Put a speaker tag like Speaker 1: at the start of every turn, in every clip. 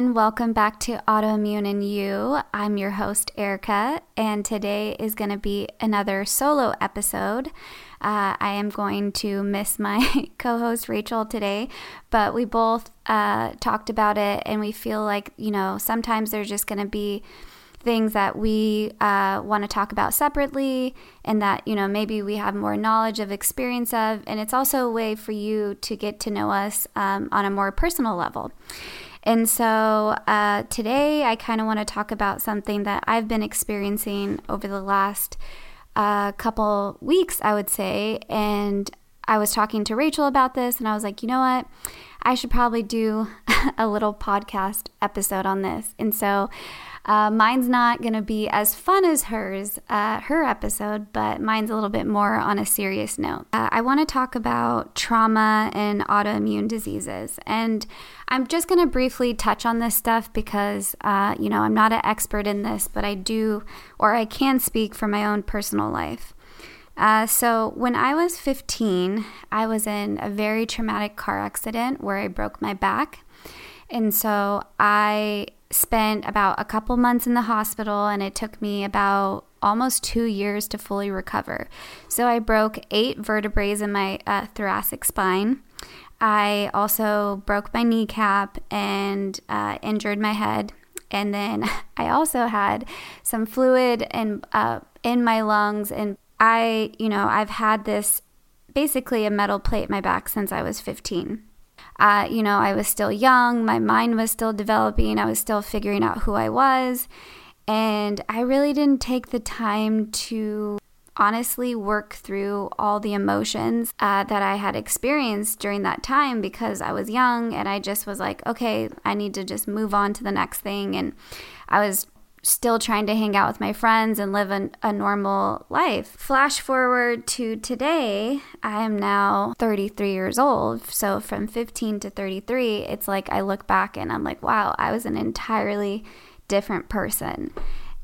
Speaker 1: everyone. Welcome back to Autoimmune and You. I'm your host, Erica, and today is going to be another solo episode. Uh, I am going to miss my co host, Rachel, today, but we both uh, talked about it, and we feel like, you know, sometimes there's just going to be things that we uh, want to talk about separately and that you know maybe we have more knowledge of experience of and it's also a way for you to get to know us um, on a more personal level and so uh, today I kind of want to talk about something that I've been experiencing over the last uh, couple weeks, I would say. And I was talking to Rachel about this, and I was like, you know what? I should probably do a little podcast episode on this. And so uh, mine's not going to be as fun as hers, uh, her episode, but mine's a little bit more on a serious note. Uh, I want to talk about trauma and autoimmune diseases. And I'm just going to briefly touch on this stuff because, uh, you know, I'm not an expert in this, but I do, or I can speak from my own personal life. Uh, so, when I was 15, I was in a very traumatic car accident where I broke my back. And so I spent about a couple months in the hospital, and it took me about almost two years to fully recover. So I broke eight vertebrae in my uh, thoracic spine. I also broke my kneecap and uh, injured my head. And then I also had some fluid in, uh, in my lungs. And I, you know, I've had this basically a metal plate in my back since I was 15. Uh, you know, I was still young, my mind was still developing, I was still figuring out who I was. And I really didn't take the time to honestly work through all the emotions uh, that I had experienced during that time because I was young and I just was like, okay, I need to just move on to the next thing. And I was still trying to hang out with my friends and live an, a normal life. Flash forward to today, I am now 33 years old. So from 15 to 33, it's like I look back and I'm like, wow, I was an entirely different person.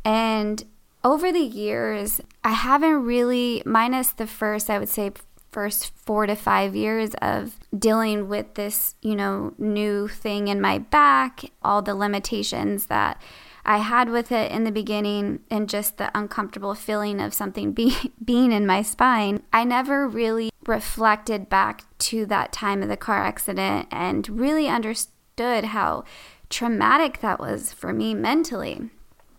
Speaker 1: And over the years, I haven't really, minus the first, I would say, first four to five years of dealing with this, you know, new thing in my back, all the limitations that I had with it in the beginning and just the uncomfortable feeling of something be- being in my spine, I never really reflected back to that time of the car accident and really understood how traumatic that was for me mentally.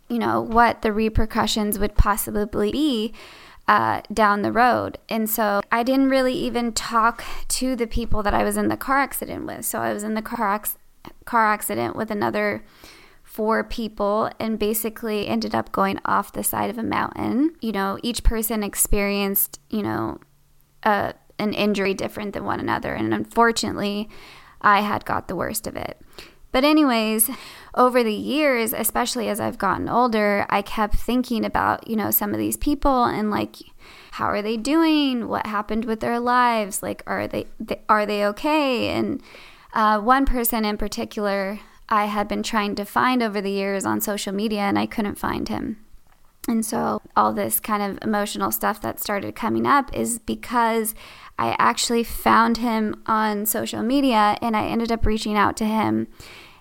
Speaker 1: You know, what the repercussions would possibly be uh, down the road. And so I didn't really even talk to the people that I was in the car accident with. So I was in the car, ac- car accident with another four people and basically ended up going off the side of a mountain. You know, each person experienced, you know, a, an injury different than one another. And unfortunately, I had got the worst of it. But, anyways, over the years, especially as I've gotten older, I kept thinking about, you know, some of these people and like, how are they doing? What happened with their lives? Like, are they, are they okay? And uh, one person in particular I had been trying to find over the years on social media and I couldn't find him. And so, all this kind of emotional stuff that started coming up is because I actually found him on social media and I ended up reaching out to him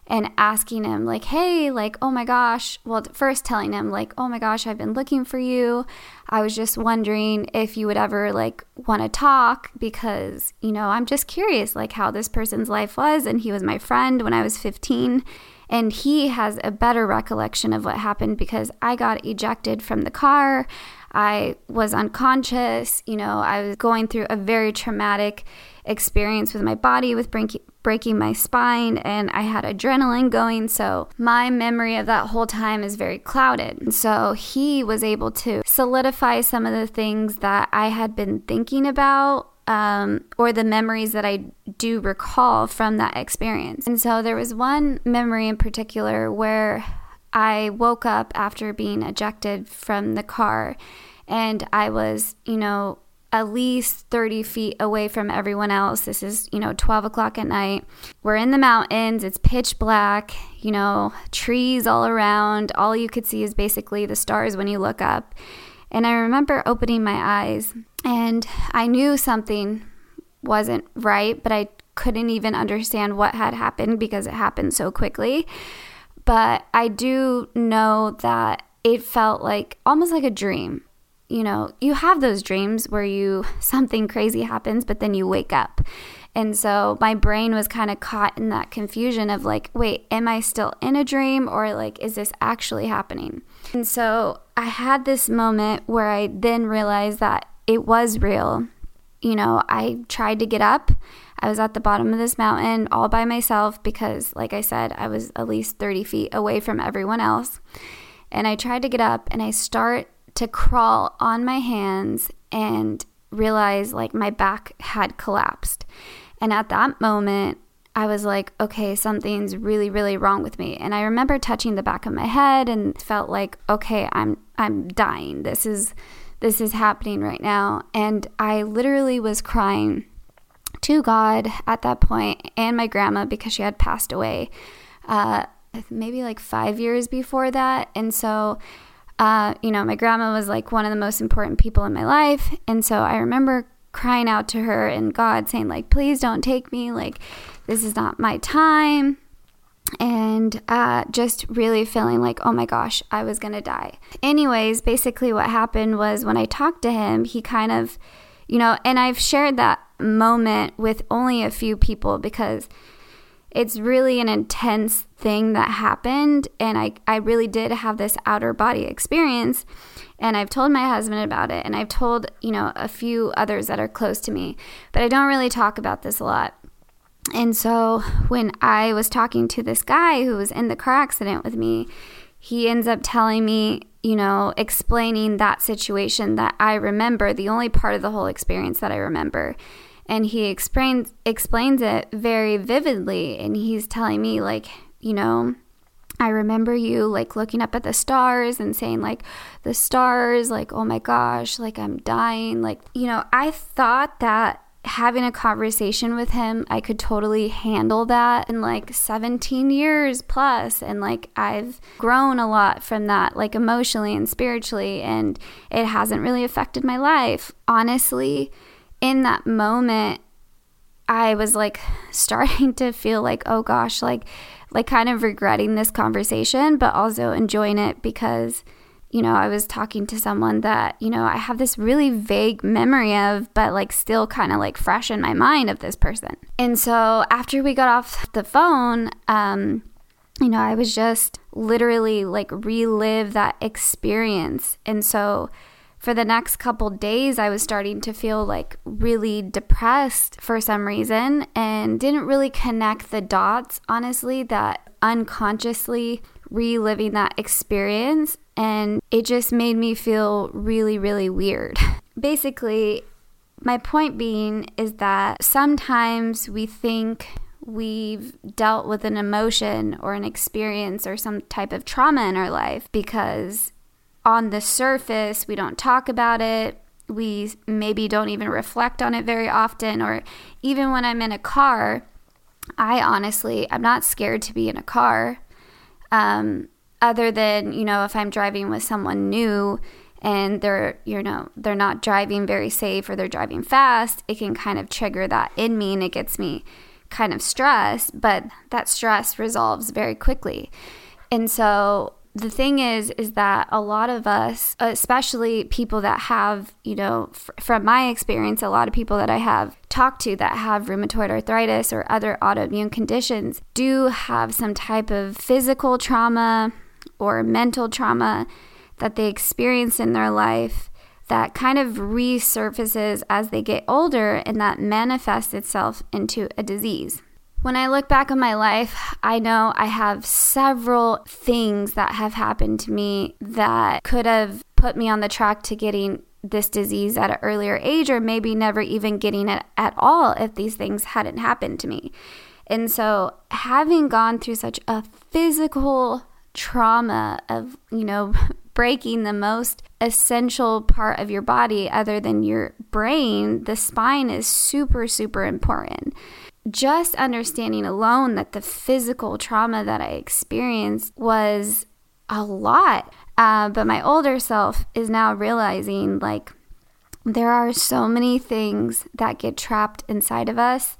Speaker 1: and asking him like hey like oh my gosh well first telling him like oh my gosh i've been looking for you i was just wondering if you would ever like want to talk because you know i'm just curious like how this person's life was and he was my friend when i was 15 and he has a better recollection of what happened because i got ejected from the car i was unconscious you know i was going through a very traumatic experience with my body with breaking breaking my spine and I had adrenaline going. So my memory of that whole time is very clouded. So he was able to solidify some of the things that I had been thinking about um, or the memories that I do recall from that experience. And so there was one memory in particular where I woke up after being ejected from the car and I was, you know, at least 30 feet away from everyone else. This is, you know, 12 o'clock at night. We're in the mountains, it's pitch black, you know, trees all around. All you could see is basically the stars when you look up. And I remember opening my eyes and I knew something wasn't right, but I couldn't even understand what had happened because it happened so quickly. But I do know that it felt like almost like a dream. You know, you have those dreams where you something crazy happens, but then you wake up. And so my brain was kind of caught in that confusion of like, wait, am I still in a dream or like, is this actually happening? And so I had this moment where I then realized that it was real. You know, I tried to get up. I was at the bottom of this mountain all by myself because, like I said, I was at least 30 feet away from everyone else. And I tried to get up and I start to crawl on my hands and realize like my back had collapsed. And at that moment, I was like, okay, something's really, really wrong with me. And I remember touching the back of my head and felt like, okay, I'm I'm dying. This is this is happening right now. And I literally was crying to God at that point and my grandma because she had passed away uh, maybe like five years before that. And so, uh, you know, my grandma was like one of the most important people in my life. And so I remember crying out to her and God saying, like, please don't take me. Like, this is not my time. And uh, just really feeling like, oh my gosh, I was to die. Anyways, basically, what happened was when I talked to him, he kind of, you know, and I've shared that moment with only a few people because it's really an intense thing that happened. And I, I really did have this outer body experience. And I've told my husband about it. And I've told, you know, a few others that are close to me. But I don't really talk about this a lot. And so when I was talking to this guy who was in the car accident with me, he ends up telling me, you know, explaining that situation that I remember, the only part of the whole experience that I remember. And he explains explains it very vividly. And he's telling me like you know I remember you like looking up at the stars and saying like the stars like oh my gosh like I'm dying like you know I thought that having a conversation with him I could totally handle that in like 17 years plus. And like I've grown a lot from that like emotionally and spiritually and it hasn't really affected my life. Honestly in that moment, I was like starting to feel like, oh gosh, like, like kind of regretting this conversation, but also enjoying it because, you know, I was talking to someone that, you know, I have this really vague memory of, but like still kind of like fresh in my mind of this person. And so after we got off the phone, um, you know, I was just literally like relive that experience. And so, for the next couple days, I was starting to feel like really depressed for some reason and didn't really connect the dots, honestly, that unconsciously reliving that experience. And it just made me feel really, really weird. Basically, my point being is that sometimes we think we've dealt with an emotion or an experience or some type of trauma in our life because on the surface, we don't talk about it. We maybe don't even reflect on it very often. Or even when I'm in a car, I honestly, I'm not scared to be in a car. Um, other than, you know, if I'm driving with someone new and they're, you know, they're not driving very safe or they're driving fast, it can kind of trigger that in me and it gets me kind of stressed, but that stress resolves very quickly. And so the thing is is that a lot of us especially people that have you know f- from my experience a lot of people that i have talked to that have rheumatoid arthritis or other autoimmune conditions do have some type of physical trauma or mental trauma that they experience in their life that kind of resurfaces as they get older and that manifests itself into a disease when I look back on my life, I know I have several things that have happened to me that could have put me on the track to getting this disease at an earlier age, or maybe never even getting it at all if these things hadn't happened to me. And so, having gone through such a physical trauma of, you know, breaking the most essential part of your body other than your brain, the spine is super, super important just understanding alone that the physical trauma that I experienced was a lot. Uh, but my older self is now realizing like there are so many things that get trapped inside of us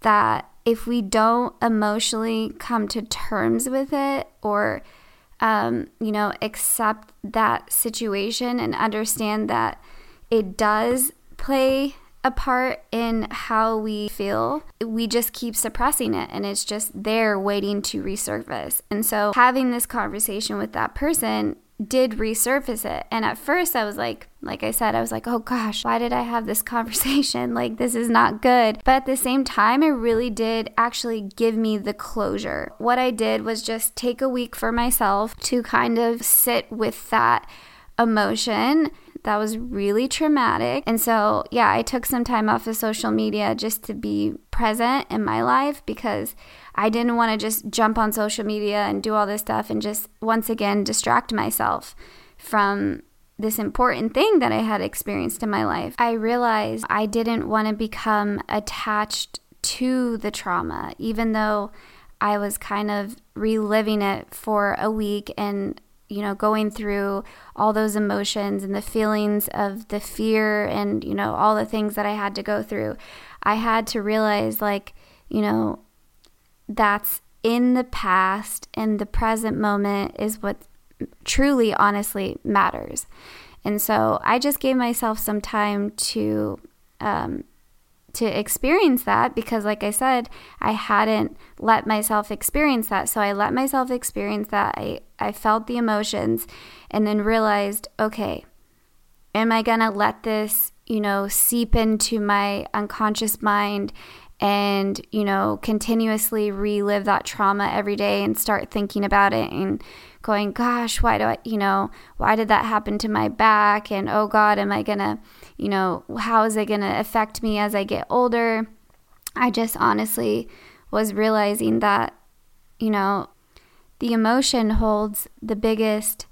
Speaker 1: that if we don't emotionally come to terms with it or, um, you know, accept that situation and understand that it does play a part in how we feel, we just keep suppressing it and it's just there waiting to resurface. And so having this conversation with that person did resurface it. And at first I was like, like I said, I was like, oh gosh, why did I have this conversation? Like, this is not good. But at the same time, it really did actually give me the closure. What I did was just take a week for myself to kind of sit with that emotion that was really traumatic. And so, yeah, I took some time off of social media just to be present in my life because I didn't want to just jump on social media and do all this stuff and just once again distract myself from this important thing that I had experienced in my life. I realized I didn't want to become attached to the trauma, even though I was kind of reliving it for a week and you know, going through all those emotions and the feelings of the fear and, you know, all the things that I had to go through, I had to realize, like, you know, that's in the past and the present moment is what truly, honestly matters. And so I just gave myself some time to um, to experience that because like I said, I hadn't let myself experience that. So I let myself experience that. I I felt the emotions and then realized, okay, am I going to let this, you know, seep into my unconscious mind and, you know, continuously relive that trauma every day and start thinking about it and going, gosh, why do I, you know, why did that happen to my back? And oh God, am I to, you know, how is it to affect me as I get older? I just honestly was realizing that, you know, the emotion holds the biggest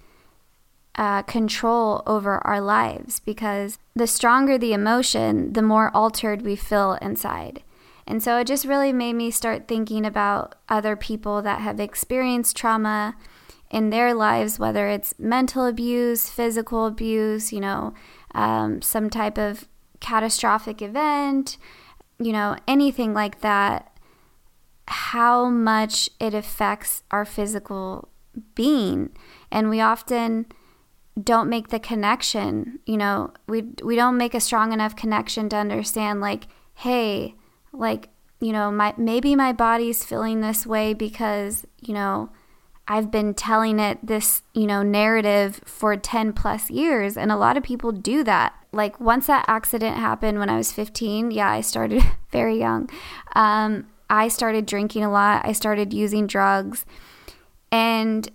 Speaker 1: uh, control over our lives because the stronger the emotion, the more altered we feel inside. And so it just really made me start thinking about other people that have experienced trauma in their lives, whether it's mental abuse, physical abuse, you know, um, some type of catastrophic event, you know, anything like that, how much it affects our physical being. And we often don't make the connection, you know, we, we don't make a strong enough connection to understand, like, hey, like, you know, my maybe my body's feeling this way because, you know, I've been telling it this, you know, narrative for 10 plus years. And a lot of people do that. Like, once that accident happened when I was 15, yeah, I started very young. Um, I started drinking a lot, I started using drugs. And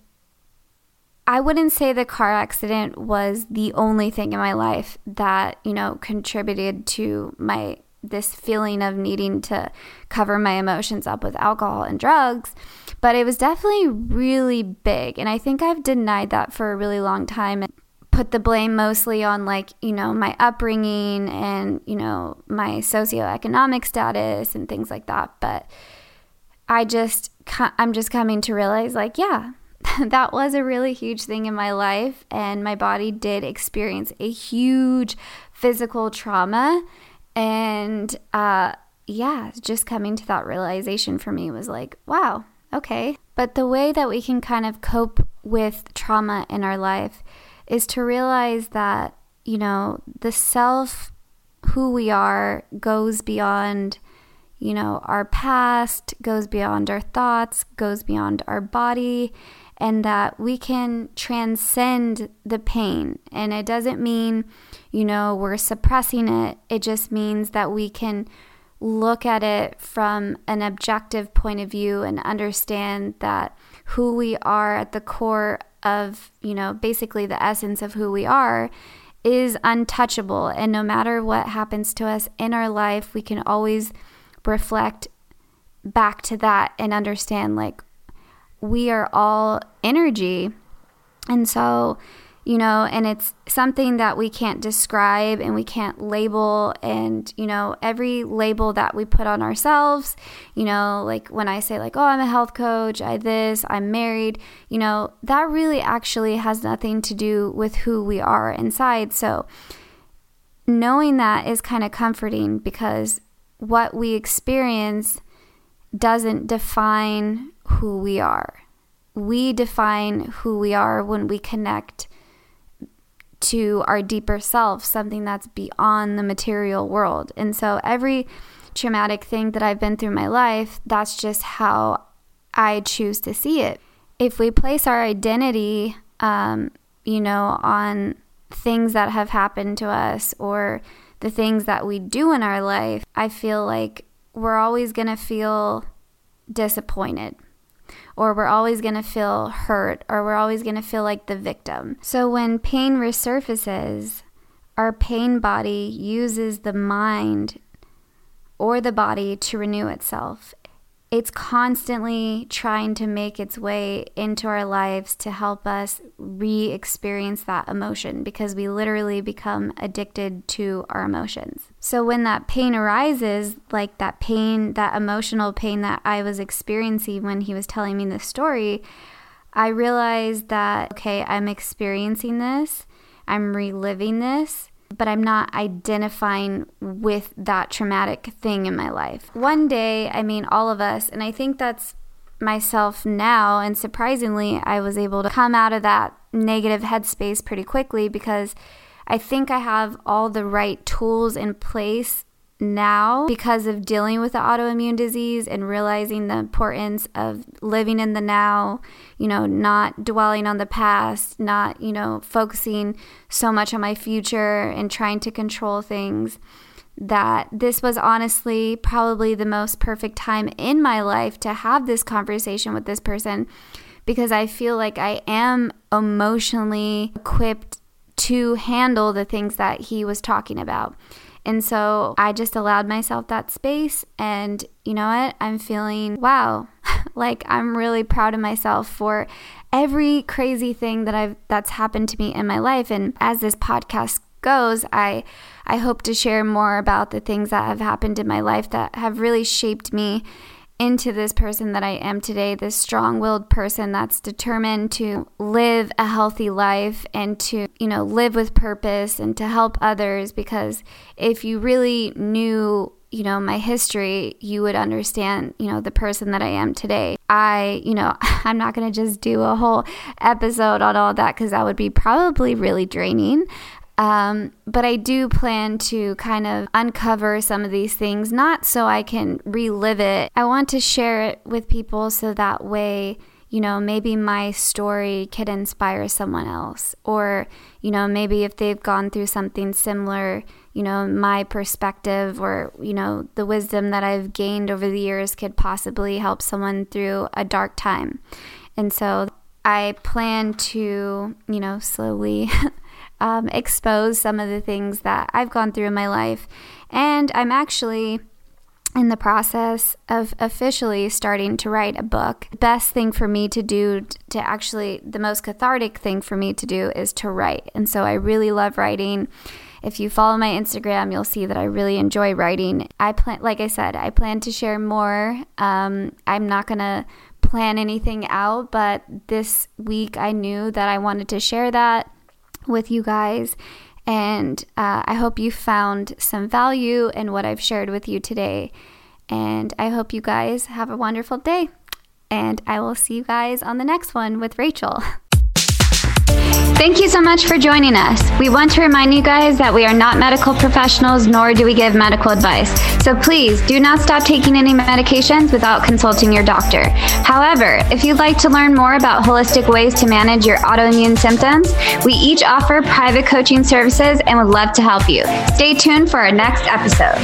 Speaker 1: I wouldn't say the car accident was the only thing in my life that, you know, contributed to my this feeling of needing to cover my emotions up with alcohol and drugs. But it was definitely really big. And I think I've denied that for a really long time and put the blame mostly on, like, you know, my upbringing and, you know, my socioeconomic status and things like that. But I just, I'm just coming to realize, like, yeah, that was a really huge thing in my life. And my body did experience a huge physical trauma and uh, yeah, just coming to that realization for me was like, wow, okay. But the way that we can kind of cope with trauma in our life is to realize that, you know, the self, who we are, goes beyond, you know, our past, goes beyond our thoughts, goes beyond our body and that we can transcend the pain. And it doesn't mean, you know, we're suppressing it, it just means that we can look at it from an objective point of view and understand that who we are at the core of, you know, basically the essence of who we are is untouchable. And no matter what happens to us in our life, we can always reflect back to that and understand like we are all energy. And so, you know, and it's something that we can't describe and we can't label. And, you know, every label that we put on ourselves, you know, like when I say, like, oh, I'm a health coach, I this, I'm married, you know, that really actually has nothing to do with who we are inside. So, knowing that is kind of comforting because what we experience doesn't define who we are. We define who we are when we connect to our deeper self, something that's beyond the material world. And so every traumatic thing that I've been through my life, that's just how I choose to see it. If we place our identity, um, you know, on things that have happened to us or the things that we do in our life, I feel like we're always going to feel disappointed or we're always going to feel hurt or we're always going to feel like the victim. So when pain resurfaces, our pain body uses the mind or the body to renew itself it's constantly trying to make its way into our lives to help us re experience that emotion because we literally become addicted to our emotions. So, when that pain arises, like that pain, that emotional pain that I was experiencing when he was telling me this story, I realized that, okay, I'm experiencing this, I'm reliving this but I'm not identifying with that traumatic thing in my life. One day, I mean, all of us, and I think that's myself now, and surprisingly, I was able to come out of that negative headspace pretty quickly because I think I have all the right tools in place now because of dealing with the autoimmune disease and realizing the importance of living in the now, you know, not dwelling on the past, not, you know, focusing so much on my future and trying to control things. That this was honestly probably the most perfect time in my life to have this conversation with this person because I feel like I am emotionally equipped to handle the things that he was talking about. And so I just allowed myself that space. And you know what? I'm feeling, wow, like I'm really proud of myself for every crazy thing that I've that's happened to me in my life. And as this podcast goes, I I hope to share more about the things that have happened in my life that have really shaped me into this person that I am today, this strong willed person that's determined to live a healthy life and to, you know, live with purpose and to help others. Because if you really knew, you know, my history, you would understand, you know, the person that I am today. I, you know, I'm not going to just do a whole episode on all that because that would be probably really draining. Um, but I do plan to kind of uncover some of these things, not so I can relive it. I want to share it with people so that way, you know, maybe my story could inspire someone else. Or, you know, maybe if they've gone through something similar, you know, my perspective or, you know, the wisdom that I've gained over the years could possibly help someone through a dark time. And so I plan to, you know, slowly um, expose some of the things that I've gone through in my life. And I'm actually in the process of officially starting to write a book. The best thing for me to do to actually the most cathartic thing for me to do is to write. And so I really love writing. If you follow my Instagram, you'll see that I really enjoy writing. I plan like I said, I plan to share more. Um, I'm not to plan anything out, but this week I knew that I wanted to share that with you guys. And uh, I hope you found some value in what I've shared with you today. And I hope you guys have a wonderful day. And I will see you guys on the next one with Rachel. Thank you so much for joining us. We want to remind you guys that we are not medical professionals, nor do we give medical advice. So please do not stop taking any medications without consulting your doctor. However, if you'd like to learn more about holistic ways to manage your autoimmune symptoms, we each offer private coaching services and would love to help you. Stay tuned for our next episode.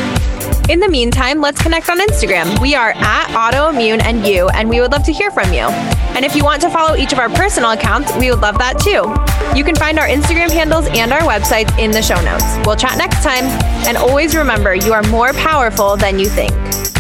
Speaker 2: In the meantime, let's connect on Instagram. We are at autoimmune and you, and we would love to hear from you. And if you want to follow each of our personal accounts, we would love that too. You can find our Instagram handles and our websites in the show notes. We'll chat next time. And always remember, you are more powerful than you think.